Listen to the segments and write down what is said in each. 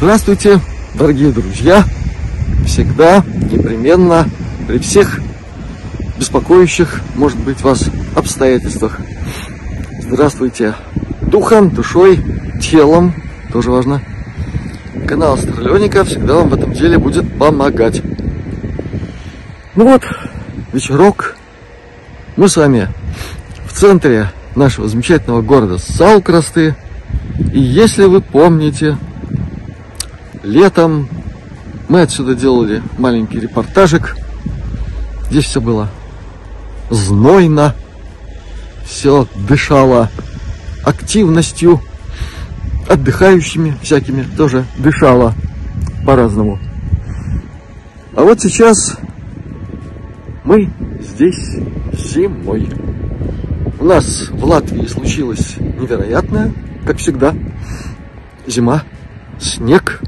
Здравствуйте, дорогие друзья! Всегда, непременно, при всех беспокоящих, может быть, вас обстоятельствах. Здравствуйте духом, душой, телом, тоже важно. Канал Астралёника всегда вам в этом деле будет помогать. Ну вот, вечерок. Мы с вами в центре нашего замечательного города Салкрасты. И если вы помните, летом мы отсюда делали маленький репортажик. Здесь все было знойно, все дышало активностью, отдыхающими всякими тоже дышало по-разному. А вот сейчас мы здесь зимой. У нас в Латвии случилось невероятное, как всегда. Зима, снег.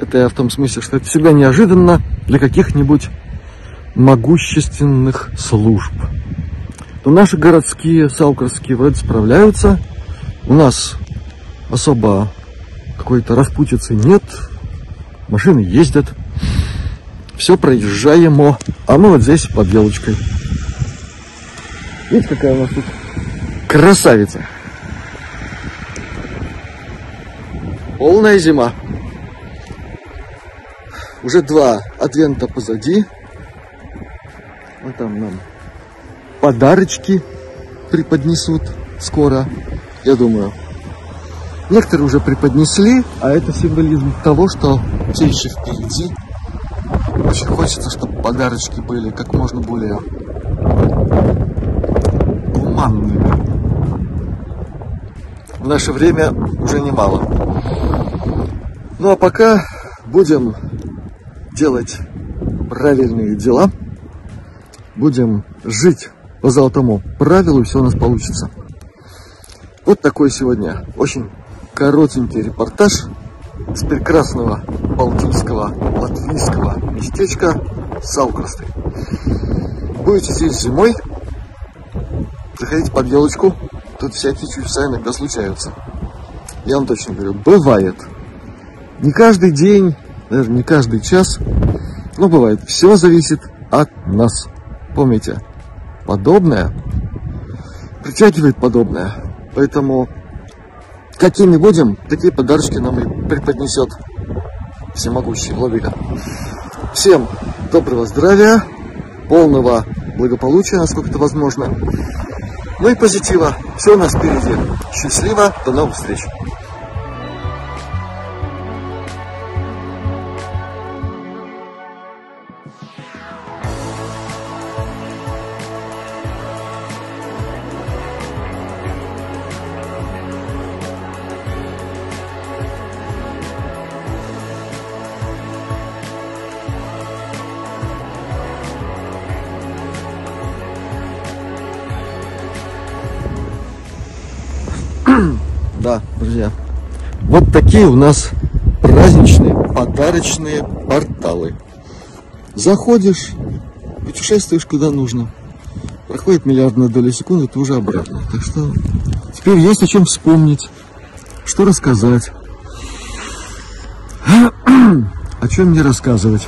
Это я в том смысле, что это всегда неожиданно для каких-нибудь могущественных служб. Но наши городские, салкарские вроде справляются. У нас особо какой-то распутицы нет. Машины ездят. Все проезжаемо. А мы вот здесь под елочкой. Видите, какая у нас тут красавица. Полная зима. Уже два адвента позади. Вот там нам подарочки преподнесут скоро, я думаю. Некоторые уже преподнесли, а это символизм того, что все еще впереди. Очень хочется, чтобы подарочки были как можно более туманными. В наше время уже немало. Ну а пока будем делать правильные дела, будем жить по золотому правилу, и все у нас получится. Вот такой сегодня очень коротенький репортаж с прекрасного балтийского латвийского местечка Салкрасты. Будете здесь зимой, заходите под елочку, тут всякие чудеса иногда случаются. Я вам точно говорю, бывает. Не каждый день, даже не каждый час, но бывает. Все зависит от нас. Помните, подобное притягивает подобное. Поэтому какими будем, такие подарочки нам и преподнесет всемогущий владыка. Всем доброго здравия, полного благополучия, насколько это возможно. Ну и позитива. Все у нас впереди. Счастливо, до новых встреч. Друзья. Вот такие у нас праздничные, подарочные порталы. Заходишь, путешествуешь куда нужно. Проходит миллиардная доля секунды, ты уже обратно. Так что теперь есть о чем вспомнить, что рассказать. О чем мне рассказывать.